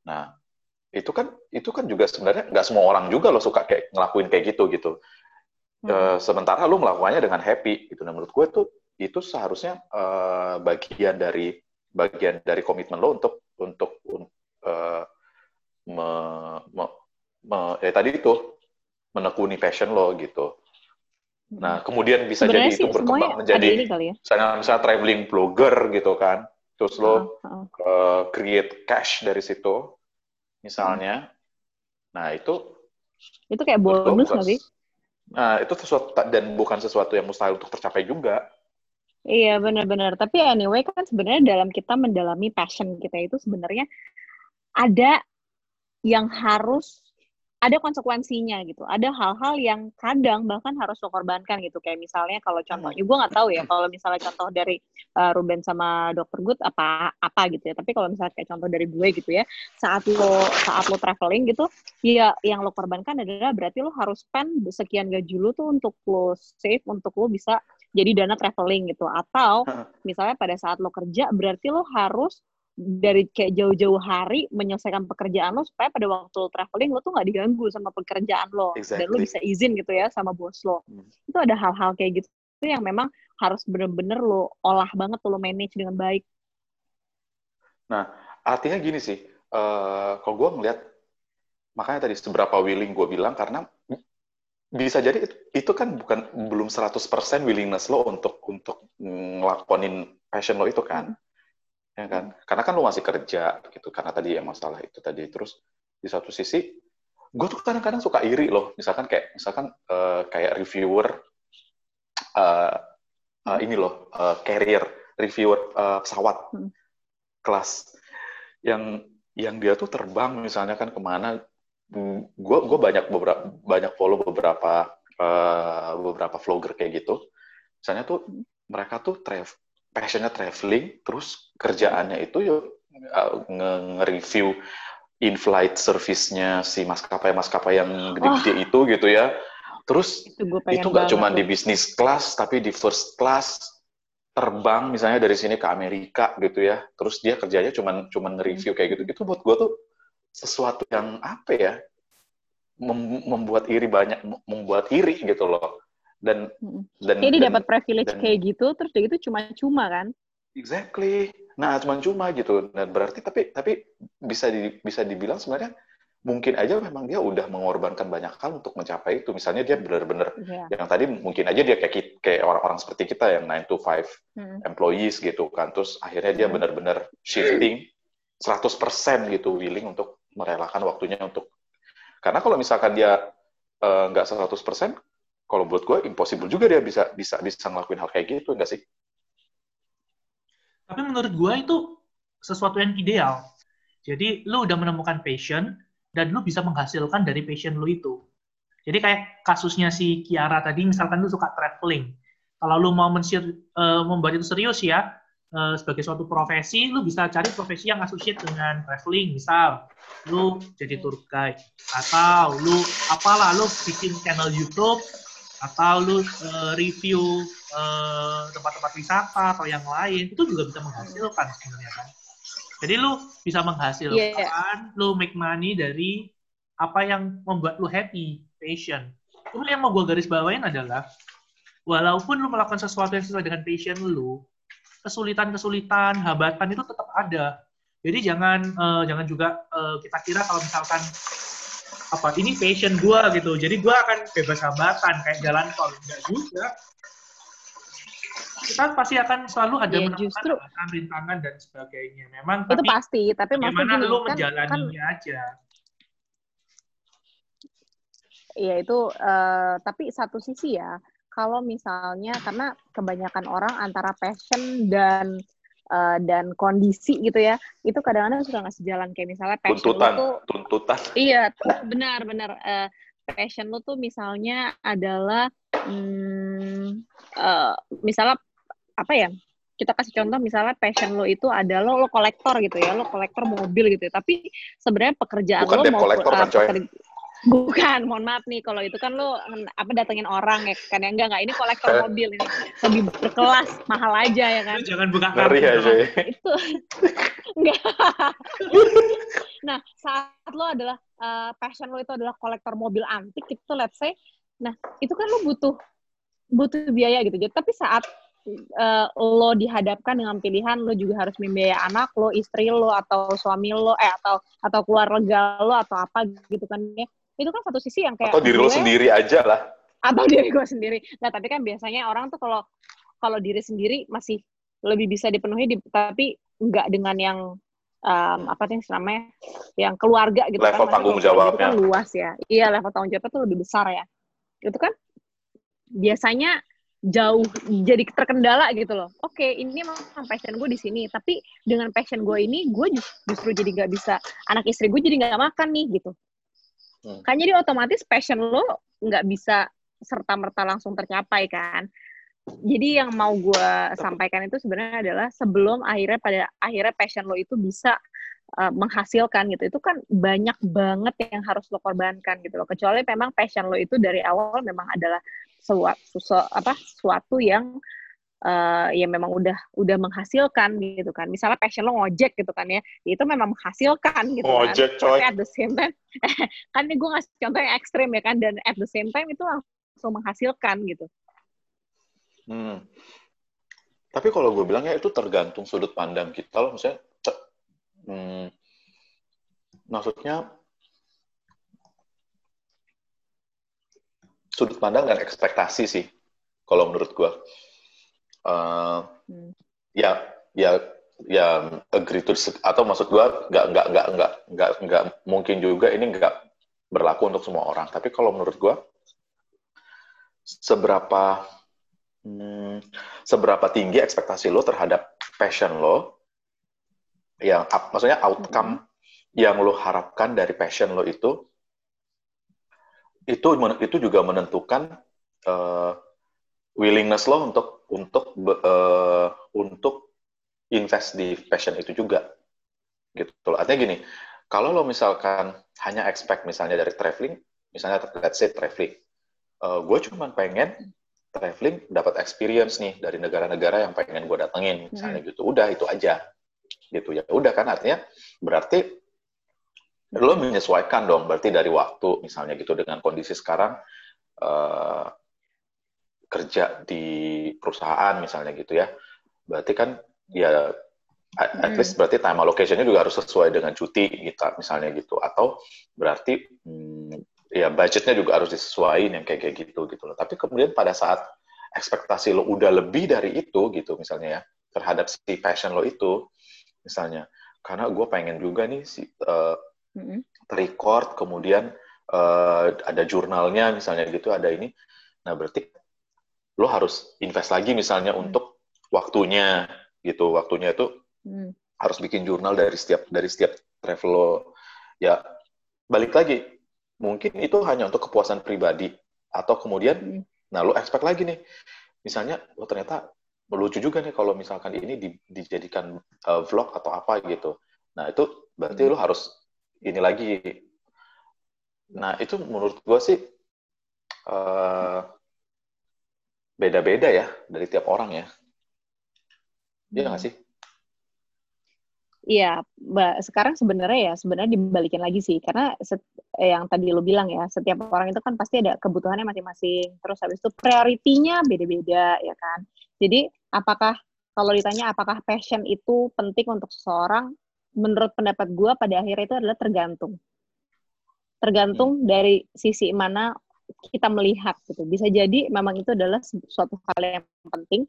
Nah, itu kan itu kan juga sebenarnya nggak semua orang juga lo suka kayak ngelakuin kayak gitu gitu hmm. e, sementara lo melakukannya dengan happy gitu nah menurut gue tuh itu seharusnya uh, bagian dari bagian dari komitmen lo untuk untuk uh, me, me, me, ya tadi itu menekuni passion lo gitu hmm. nah kemudian bisa Sebenarnya jadi itu berkembang menjadi ya? misalnya misalnya traveling blogger gitu kan terus lo uh, uh. Uh, create cash dari situ misalnya. Nah, itu itu kayak bonus nggak sih? Nah, itu sesuatu dan bukan sesuatu yang mustahil untuk tercapai juga. Iya, benar-benar. Tapi anyway kan sebenarnya dalam kita mendalami passion kita itu sebenarnya ada yang harus ada konsekuensinya gitu. Ada hal-hal yang kadang bahkan harus lo korbankan gitu. Kayak misalnya kalau contohnya, gue nggak tahu ya kalau misalnya contoh dari uh, Ruben sama Dr. Good apa apa gitu ya. Tapi kalau misalnya kayak contoh dari gue gitu ya, saat lo saat lo traveling gitu, ya yang lo korbankan adalah berarti lo harus spend sekian gaji lo tuh untuk lo save untuk lo bisa jadi dana traveling gitu. Atau misalnya pada saat lo kerja berarti lo harus dari kayak jauh-jauh hari menyelesaikan pekerjaan lo supaya pada waktu traveling lo tuh nggak diganggu sama pekerjaan lo exactly. dan lo bisa izin gitu ya sama bos lo hmm. itu ada hal-hal kayak gitu yang memang harus bener-bener lo olah banget lo manage dengan baik nah artinya gini sih uh, kalau gue ngeliat makanya tadi seberapa willing gue bilang karena bisa jadi itu, itu kan bukan belum 100% willingness lo untuk untuk ngelakonin passion lo itu kan. Ya kan? Karena kan lu masih kerja gitu. Karena tadi ya masalah itu tadi. Terus di satu sisi gue tuh kadang-kadang suka iri loh. Misalkan kayak misalkan uh, kayak reviewer uh, uh, ini loh uh, carrier reviewer uh, pesawat hmm. kelas. Yang yang dia tuh terbang misalnya kan ke mana gue hmm, gue banyak beberapa banyak follow beberapa uh, beberapa vlogger kayak gitu. Misalnya tuh hmm. mereka tuh travel passionnya traveling, terus kerjaannya itu yuk uh, nge-review in-flight service-nya si maskapai-maskapai yang gede-gede oh. itu gitu ya. Terus itu nggak cuma di bisnis class, tapi di first class terbang misalnya dari sini ke Amerika gitu ya. Terus dia kerjanya cuma cuma nge-review kayak gitu. Itu buat gue tuh sesuatu yang apa ya? membuat iri banyak membuat iri gitu loh dan dan jadi dapat privilege dan, kayak gitu terus dia gitu cuma-cuma kan exactly nah cuma-cuma gitu dan berarti tapi tapi bisa di, bisa dibilang sebenarnya mungkin aja memang dia udah mengorbankan banyak hal untuk mencapai itu misalnya dia benar-benar yeah. yang tadi mungkin aja dia kayak kayak orang-orang seperti kita yang 9 to 5 hmm. employees gitu kan terus akhirnya dia hmm. benar-benar shifting 100% gitu willing untuk merelakan waktunya untuk karena kalau misalkan dia eh, nggak uh, 100% kalau buat gue impossible juga dia bisa bisa bisa ngelakuin hal kayak gitu enggak sih? Tapi menurut gue itu sesuatu yang ideal. Jadi lu udah menemukan passion dan lu bisa menghasilkan dari passion lu itu. Jadi kayak kasusnya si Kiara tadi, misalkan lu suka traveling. Kalau lu mau mensir, uh, membuat itu serius ya, uh, sebagai suatu profesi, lu bisa cari profesi yang associate dengan traveling. Misal, lu jadi tour guide. Atau lu, apalah, lu bikin channel YouTube atau lu uh, review uh, tempat-tempat wisata atau yang lain itu juga bisa menghasilkan sebenarnya kan. Jadi lu bisa menghasilkan yeah. lu make money dari apa yang membuat lu happy passion. Cuma yang mau gue garis bawain adalah walaupun lu melakukan sesuatu yang sesuai dengan passion lu kesulitan-kesulitan hambatan itu tetap ada. Jadi jangan uh, jangan juga uh, kita kira kalau misalkan apa ini passion gue gitu. Jadi gue akan bebas hambatan kayak jalan tol. Enggak juga. Kita pasti akan selalu ada ya, justru rintangan dan sebagainya. Memang itu tapi, pasti tapi bagaimana lu kan, menjalaninya kan, aja. Iya itu uh, tapi satu sisi ya kalau misalnya karena kebanyakan orang antara passion dan uh, dan kondisi gitu ya itu kadang-kadang suka nggak sejalan kayak misalnya passion tuntutan lu tuh tuntutan. Iya benar benar. Uh, passion lu tuh misalnya adalah hmm, uh, misalnya apa ya kita kasih contoh misalnya passion lo itu adalah lo kolektor gitu ya lo kolektor mobil gitu ya. Tapi sebenarnya pekerjaan Bukan lo mau kan, pekerja, Bukan, mohon maaf nih kalau itu kan lo apa datengin orang ya kan ya enggak enggak ini kolektor eh. mobil ini lebih berkelas mahal aja ya kan. Jangan buka kartu. aja. Ya. Itu enggak. nah, saat lo adalah uh, passion lo itu adalah kolektor mobil antik itu let's say. Nah, itu kan lo butuh butuh biaya gitu. Tapi saat uh, lo dihadapkan dengan pilihan lo juga harus membiayai anak lo, istri lo atau suami lo eh atau atau keluarga lo atau apa gitu kan ya itu kan satu sisi yang kayak atau diri lo sendiri aja lah. Atau diri gue sendiri. Nah tapi kan biasanya orang tuh kalau kalau diri sendiri masih lebih bisa dipenuhi di, tapi nggak dengan yang um, apa sih namanya yang keluarga gitu level kan tanggung jawabnya kan luas ya. Iya level tanggung jawabnya tuh lebih besar ya. Itu kan biasanya jauh jadi terkendala gitu loh. Oke, ini memang passion gue di sini, tapi dengan passion gue ini, gue justru jadi nggak bisa anak istri gue jadi nggak makan nih gitu Hmm. Kan jadi otomatis passion lo nggak bisa serta-merta langsung tercapai kan. Jadi yang mau gue sampaikan itu sebenarnya adalah sebelum akhirnya pada akhirnya passion lo itu bisa uh, menghasilkan gitu, itu kan banyak banget yang harus lo korbankan gitu loh. Kecuali memang passion lo itu dari awal memang adalah suatu, apa, suatu yang uh, ya memang udah udah menghasilkan gitu kan. Misalnya passion lo ngojek gitu kan ya, itu memang menghasilkan gitu ngojek, kan. Coy. Tapi at the same time, kan ini gue ngasih contoh yang ekstrim ya kan, dan at the same time itu langsung menghasilkan gitu. Hmm. Tapi kalau gue bilangnya itu tergantung sudut pandang kita loh, misalnya, hmm, maksudnya sudut pandang dan ekspektasi sih, kalau menurut gue uh, hmm. ya ya ya agree to atau maksud gua nggak nggak nggak nggak nggak nggak mungkin juga ini nggak berlaku untuk semua orang tapi kalau menurut gua seberapa hmm, seberapa tinggi ekspektasi lo terhadap passion lo yang maksudnya outcome hmm. yang lo harapkan dari passion lo itu itu itu juga menentukan uh, willingness lo untuk untuk uh, untuk invest di passion itu juga gitu loh. Artinya gini, kalau lo misalkan hanya expect misalnya dari traveling, misalnya let's say traveling, uh, gue cuma pengen traveling dapat experience nih dari negara-negara yang pengen gue datengin misalnya hmm. gitu udah itu aja gitu ya udah kan artinya berarti lo menyesuaikan dong berarti dari waktu misalnya gitu dengan kondisi sekarang uh, kerja di perusahaan misalnya gitu ya, berarti kan ya at, hmm. least berarti time allocation-nya juga harus sesuai dengan cuti kita misalnya gitu atau berarti hmm, ya budgetnya juga harus disesuaikan yang kayak kayak gitu gitu loh. Tapi kemudian pada saat ekspektasi lo udah lebih dari itu gitu misalnya ya terhadap si passion lo itu misalnya karena gue pengen juga nih si uh, mm-hmm. record kemudian uh, ada jurnalnya misalnya gitu ada ini nah berarti lo harus invest lagi misalnya hmm. untuk waktunya gitu waktunya itu hmm. harus bikin jurnal dari setiap dari setiap travel lo ya balik lagi mungkin itu hanya untuk kepuasan pribadi atau kemudian hmm. nah lo expect lagi nih misalnya lo oh, ternyata lucu juga nih kalau misalkan ini di, dijadikan uh, vlog atau apa gitu nah itu berarti hmm. lo harus ini lagi nah itu menurut gue sih uh, beda-beda ya dari tiap orang ya. Iya nggak hmm. sih? Iya, Mbak. Sekarang sebenarnya ya, sebenarnya dibalikin lagi sih. Karena eh, yang tadi lo bilang ya, setiap orang itu kan pasti ada kebutuhannya masing-masing. Terus habis itu prioritinya beda-beda, ya kan? Jadi, apakah, kalau ditanya apakah passion itu penting untuk seseorang, menurut pendapat gue pada akhirnya itu adalah tergantung. Tergantung hmm. dari sisi mana kita melihat gitu. Bisa jadi memang itu adalah suatu hal yang penting,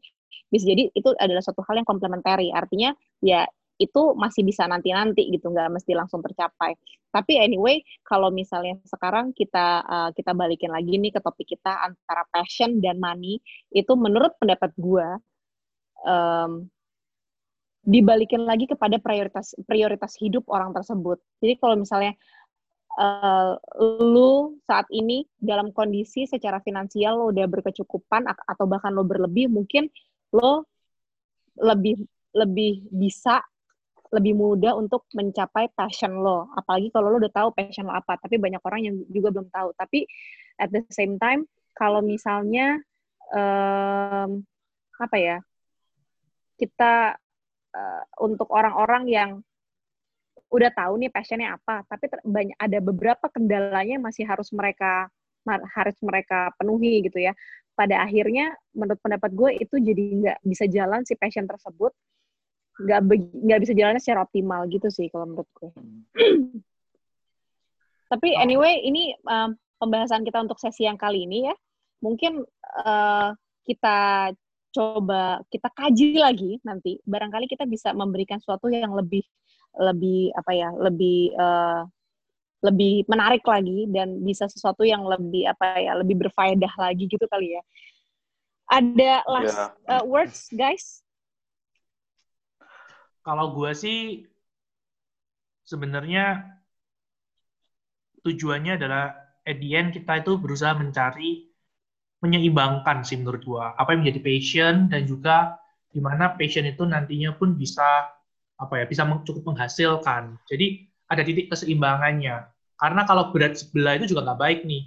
bisa jadi itu adalah suatu hal yang komplementari. Artinya ya itu masih bisa nanti-nanti gitu, nggak mesti langsung tercapai. Tapi anyway, kalau misalnya sekarang kita uh, kita balikin lagi nih ke topik kita antara passion dan money, itu menurut pendapat gue um, dibalikin lagi kepada prioritas prioritas hidup orang tersebut. Jadi kalau misalnya uh, lu saat ini dalam kondisi secara finansial lo udah berkecukupan atau bahkan lo berlebih, mungkin lo lebih lebih bisa lebih mudah untuk mencapai passion lo. Apalagi kalau lo udah tahu passion lo apa. Tapi banyak orang yang juga belum tahu. Tapi at the same time, kalau misalnya um, apa ya, kita uh, untuk orang-orang yang udah tahu nih passionnya apa, tapi banyak ada beberapa kendalanya masih harus mereka harus mereka penuhi gitu ya. Pada akhirnya, menurut pendapat gue itu jadi nggak bisa jalan si passion tersebut, nggak nggak bisa jalannya secara optimal gitu sih kalau menurut gue. tapi anyway, ini um, pembahasan kita untuk sesi yang kali ini ya. Mungkin uh, kita coba kita kaji lagi nanti. Barangkali kita bisa memberikan sesuatu yang lebih lebih apa ya lebih uh, lebih menarik lagi dan bisa sesuatu yang lebih apa ya lebih berfaedah lagi gitu kali ya. Ada last yeah. uh, words guys? Kalau gue sih sebenarnya tujuannya adalah at the end kita itu berusaha mencari menyeimbangkan sih menurut gua. Apa yang menjadi passion dan juga di mana passion itu nantinya pun bisa apa ya bisa cukup menghasilkan. Jadi ada titik keseimbangannya. Karena kalau berat sebelah itu juga nggak baik nih.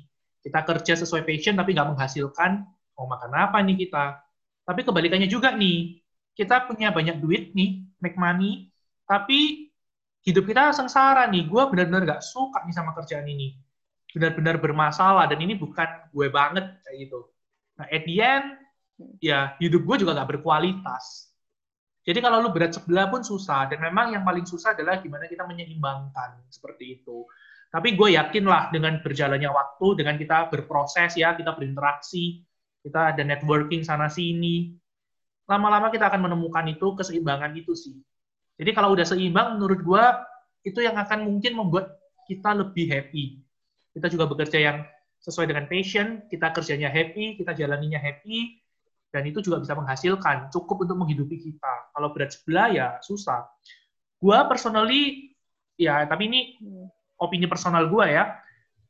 Kita kerja sesuai passion tapi nggak menghasilkan mau makan apa nih kita? Tapi kebalikannya juga nih kita punya banyak duit nih make money tapi hidup kita sengsara nih. Gue benar-benar nggak suka nih sama kerjaan ini. Benar-benar bermasalah dan ini bukan gue banget kayak gitu. Nah, at the end ya hidup gue juga nggak berkualitas. Jadi kalau lu berat sebelah pun susah dan memang yang paling susah adalah gimana kita menyeimbangkan seperti itu. Tapi gue yakin lah dengan berjalannya waktu, dengan kita berproses ya, kita berinteraksi, kita ada networking sana sini, lama-lama kita akan menemukan itu keseimbangan itu sih. Jadi kalau udah seimbang, menurut gue itu yang akan mungkin membuat kita lebih happy kita juga bekerja yang sesuai dengan passion, kita kerjanya happy, kita jalaninya happy, dan itu juga bisa menghasilkan, cukup untuk menghidupi kita. Kalau berat sebelah ya susah. Gua personally, ya tapi ini opini personal gua ya,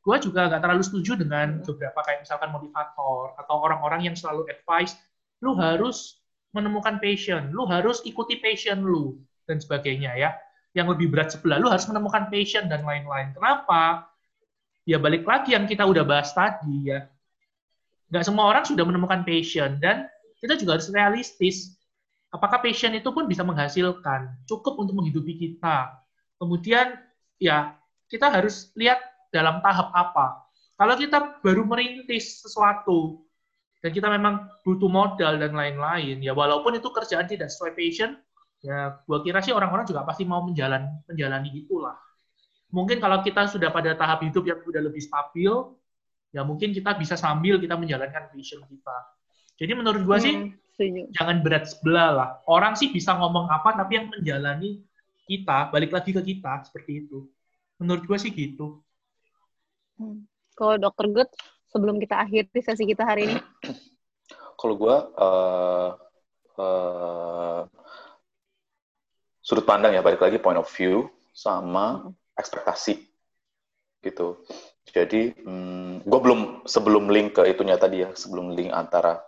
gua juga nggak terlalu setuju dengan beberapa kayak misalkan motivator atau orang-orang yang selalu advice, lu harus menemukan passion, lu harus ikuti passion lu, dan sebagainya ya. Yang lebih berat sebelah, lu harus menemukan passion dan lain-lain. Kenapa? ya balik lagi yang kita udah bahas tadi ya. Nggak semua orang sudah menemukan passion dan kita juga harus realistis. Apakah passion itu pun bisa menghasilkan, cukup untuk menghidupi kita. Kemudian ya kita harus lihat dalam tahap apa. Kalau kita baru merintis sesuatu dan kita memang butuh modal dan lain-lain, ya walaupun itu kerjaan tidak sesuai passion, ya gua kira sih orang-orang juga pasti mau menjalani menjalani itulah mungkin kalau kita sudah pada tahap hidup yang sudah lebih stabil, ya mungkin kita bisa sambil kita menjalankan vision kita. Jadi menurut gua sih hmm, jangan berat sebelah lah. Orang sih bisa ngomong apa, tapi yang menjalani kita balik lagi ke kita seperti itu. Menurut gua sih gitu. Hmm. Kalau Dokter Good, sebelum kita akhiri sesi kita hari ini. Kalau gua uh, uh, sudut pandang ya balik lagi point of view sama hmm ekspektasi gitu. Jadi hmm, gue belum sebelum link ke itunya tadi ya, sebelum link antara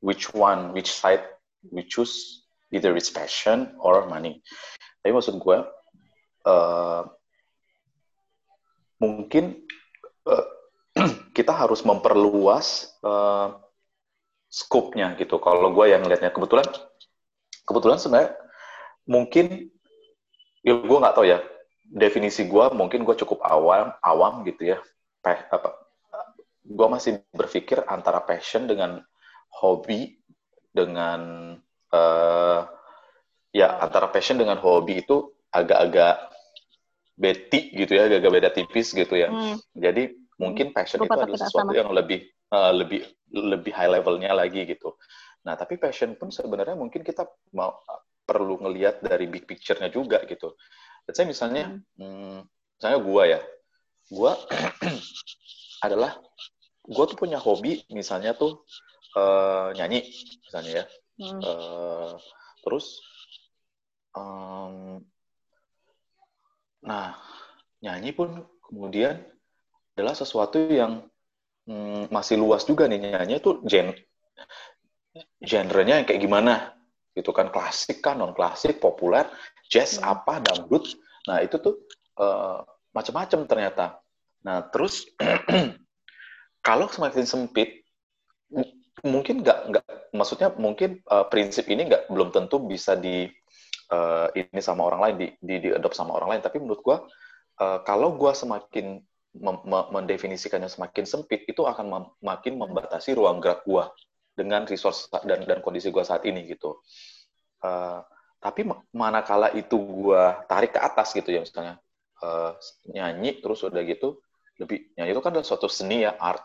which one, which side we choose, either it's passion or money. Tapi maksud gue uh, mungkin uh, kita harus memperluas uh, scope-nya gitu. Kalau gue yang ngelihatnya kebetulan, kebetulan sebenarnya mungkin ya gue nggak tahu ya definisi gue mungkin gue cukup awam awam gitu ya. Pe apa gue masih berpikir antara passion dengan hobi dengan uh, ya antara passion dengan hobi itu agak-agak beti gitu ya agak-agak beda tipis gitu ya. Hmm. jadi mungkin passion Lupa itu adalah sesuatu sama. yang lebih uh, lebih lebih high levelnya lagi gitu. Nah tapi passion pun sebenarnya mungkin kita mau perlu ngelihat dari big picture-nya juga gitu Let's say misalnya, hmm. hmm misalnya gua ya, gua adalah gua tuh punya hobi misalnya tuh uh, nyanyi misalnya ya, hmm. uh, terus um, nah nyanyi pun kemudian adalah sesuatu yang um, masih luas juga nih nyanyi itu gen genrenya yang kayak gimana gitu kan klasik kan non klasik populer jazz hmm. apa dangdut. Nah itu tuh uh, macam-macam ternyata. Nah terus kalau semakin sempit mungkin nggak nggak maksudnya mungkin uh, prinsip ini nggak belum tentu bisa di uh, ini sama orang lain di di, di adopt sama orang lain. Tapi menurut gua uh, kalau gua semakin mem mendefinisikannya semakin sempit itu akan mem makin membatasi ruang gerak gua dengan resource dan dan kondisi gua saat ini gitu. Uh, tapi manakala itu gue tarik ke atas gitu ya misalnya uh, nyanyi terus udah gitu lebih nyanyi itu kan adalah suatu seni ya art.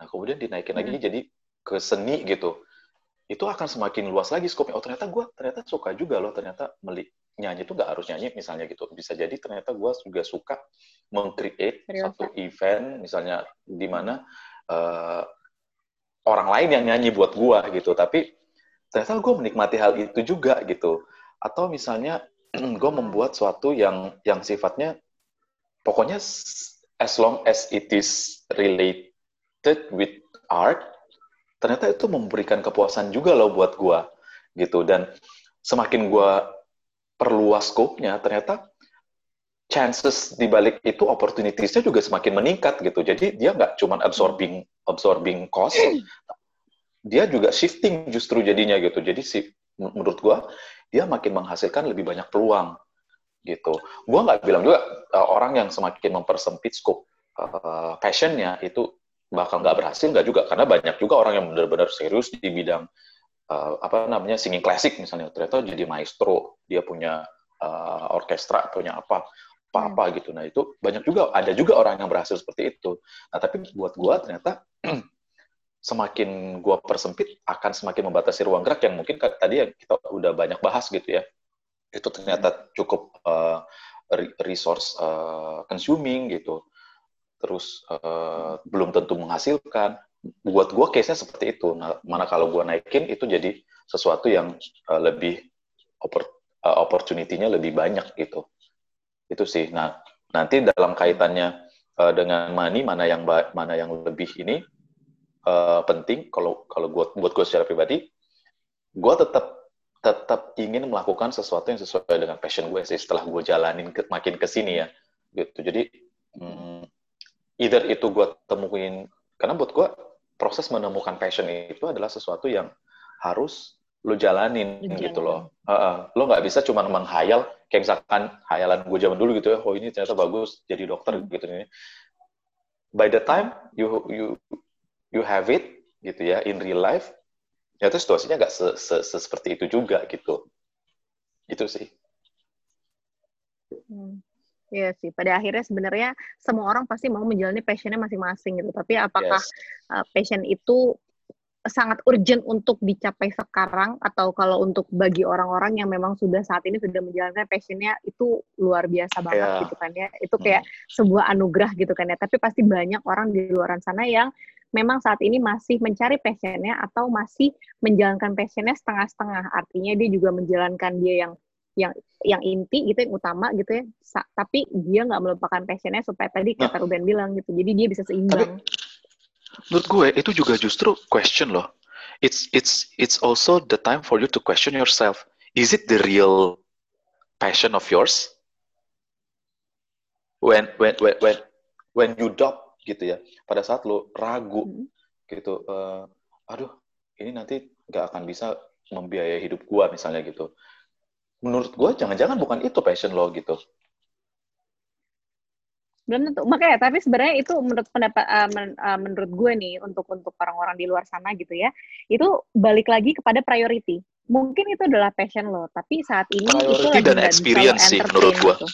Nah kemudian dinaikin hmm. lagi jadi ke seni gitu. Itu akan semakin luas lagi skopnya oh ternyata gue ternyata suka juga loh ternyata melik nyanyi itu gak harus nyanyi misalnya gitu. Bisa jadi ternyata gue juga suka mengcreate satu event misalnya di mana uh, orang lain yang nyanyi buat gue gitu. Tapi ternyata gue menikmati hal itu juga gitu. Atau misalnya gue membuat suatu yang yang sifatnya pokoknya as long as it is related with art, ternyata itu memberikan kepuasan juga loh buat gua gitu. Dan semakin gua perluas scope-nya ternyata chances di balik itu opportunities-nya juga semakin meningkat gitu. Jadi dia nggak cuma absorbing absorbing cost, dia juga shifting justru jadinya gitu. Jadi si menurut gua dia makin menghasilkan lebih banyak peluang gitu. Gua nggak bilang juga uh, orang yang semakin mempersempit scope uh, passionnya itu bakal nggak berhasil nggak juga karena banyak juga orang yang benar-benar serius di bidang uh, apa namanya singing klasik misalnya ternyata jadi maestro dia punya uh, orkestra punya apa apa-apa hmm. gitu. Nah, itu banyak juga ada juga orang yang berhasil seperti itu. Nah, tapi buat gua ternyata semakin gua persempit akan semakin membatasi ruang gerak yang mungkin tadi yang kita udah banyak bahas gitu ya. Itu ternyata hmm. cukup uh, resource uh, consuming gitu. Terus uh, belum tentu menghasilkan. Buat gua case-nya seperti itu. Nah, mana kalau gua naikin itu jadi sesuatu yang uh, lebih opportunity-nya lebih banyak gitu itu sih nah nanti dalam kaitannya uh, dengan money mana yang mana yang lebih ini uh, penting kalau kalau buat buat gue secara pribadi gue tetap tetap ingin melakukan sesuatu yang sesuai dengan passion gue sih setelah gue jalanin ke, makin ke sini ya gitu jadi hmm, either itu gue temuin karena buat gue proses menemukan passion itu adalah sesuatu yang harus lo jalanin Jalan. gitu loh. Uh, uh, lo nggak bisa cuma menghayal kayak misalkan hayalan gue zaman dulu gitu ya, oh ini ternyata bagus jadi dokter hmm. gitu ini. By the time you you you have it gitu ya in real life, ternyata situasinya nggak se, se, se, seperti itu juga gitu. Itu sih. Hmm. Iya sih, pada akhirnya sebenarnya semua orang pasti mau menjalani passionnya masing-masing gitu. Tapi apakah yes. uh, passion itu sangat urgent untuk dicapai sekarang atau kalau untuk bagi orang-orang yang memang sudah saat ini sudah menjalankan passionnya itu luar biasa banget yeah. gitu kan ya itu kayak hmm. sebuah anugerah gitu kan ya tapi pasti banyak orang di luar sana yang memang saat ini masih mencari passionnya atau masih menjalankan passionnya setengah-setengah artinya dia juga menjalankan dia yang yang yang inti gitu yang utama gitu ya Sa tapi dia nggak melupakan passionnya supaya tadi kata nah. Ruben bilang gitu jadi dia bisa seimbang tapi menurut gue itu juga justru question loh. It's it's it's also the time for you to question yourself. Is it the real passion of yours? When when when when when you doubt gitu ya, pada saat lo ragu hmm. gitu, uh, aduh ini nanti nggak akan bisa membiayai hidup gue misalnya gitu. Menurut gue jangan-jangan bukan itu passion lo gitu belum tentu makanya tapi sebenarnya itu menurut pendapat uh, men, uh, menurut gue nih untuk untuk orang-orang di luar sana gitu ya itu balik lagi kepada priority mungkin itu adalah passion lo tapi saat ini priority itu dan experience sih menurut gue gitu.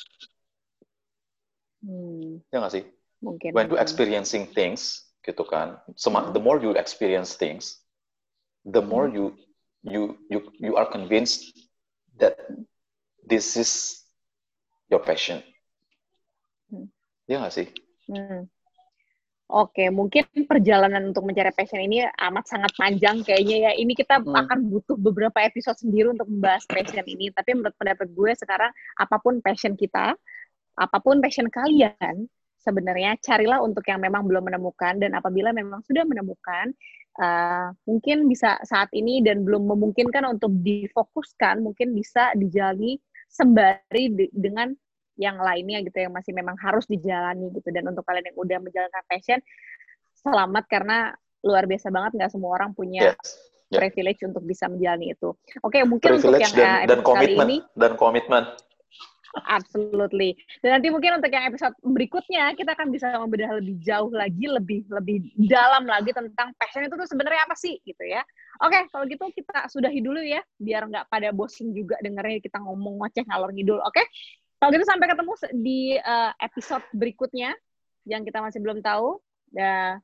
hmm. ya nggak sih mungkin when you experiencing things gitu kan Sem- the more you experience things the more hmm. you you you you are convinced that this is your passion Iya nggak sih? Hmm. Oke, mungkin perjalanan untuk mencari passion ini amat sangat panjang kayaknya ya. Ini kita hmm. akan butuh beberapa episode sendiri untuk membahas passion ini. Tapi menurut pendapat gue sekarang, apa pun passion kita, apa pun passion kalian, sebenarnya carilah untuk yang memang belum menemukan. Dan apabila memang sudah menemukan, uh, mungkin bisa saat ini dan belum memungkinkan untuk difokuskan, mungkin bisa dijalani sembari dengan yang lainnya gitu yang masih memang harus dijalani gitu dan untuk kalian yang udah menjalankan passion selamat karena luar biasa banget nggak semua orang punya yes. yeah. privilege untuk bisa menjalani itu. Oke, okay, mungkin privilege untuk yang dan, dan komitmen ini dan komitmen Absolutely. Dan nanti mungkin untuk yang episode berikutnya kita akan bisa membedah lebih jauh lagi, lebih lebih dalam lagi tentang passion itu tuh sebenarnya apa sih gitu ya. Oke, kalau gitu kita sudahi dulu ya, biar nggak pada bosen juga dengernya kita ngomong ngoceh ngalor ngidul. Oke, kalau gitu sampai ketemu di uh, episode berikutnya yang kita masih belum tahu. Da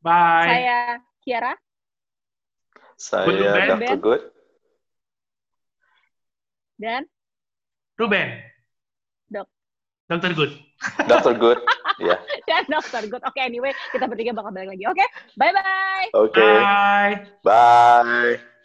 Bye. Saya Kiara. Saya. Dr. Good. Dan Ruben. Dok. Dr. Good. Dr. Good. Ya. Yeah. Dan Dr. Good. Oke, okay, anyway, kita bertiga bakal balik lagi. Oke, okay? bye-bye. Oke. Okay. Bye. Bye.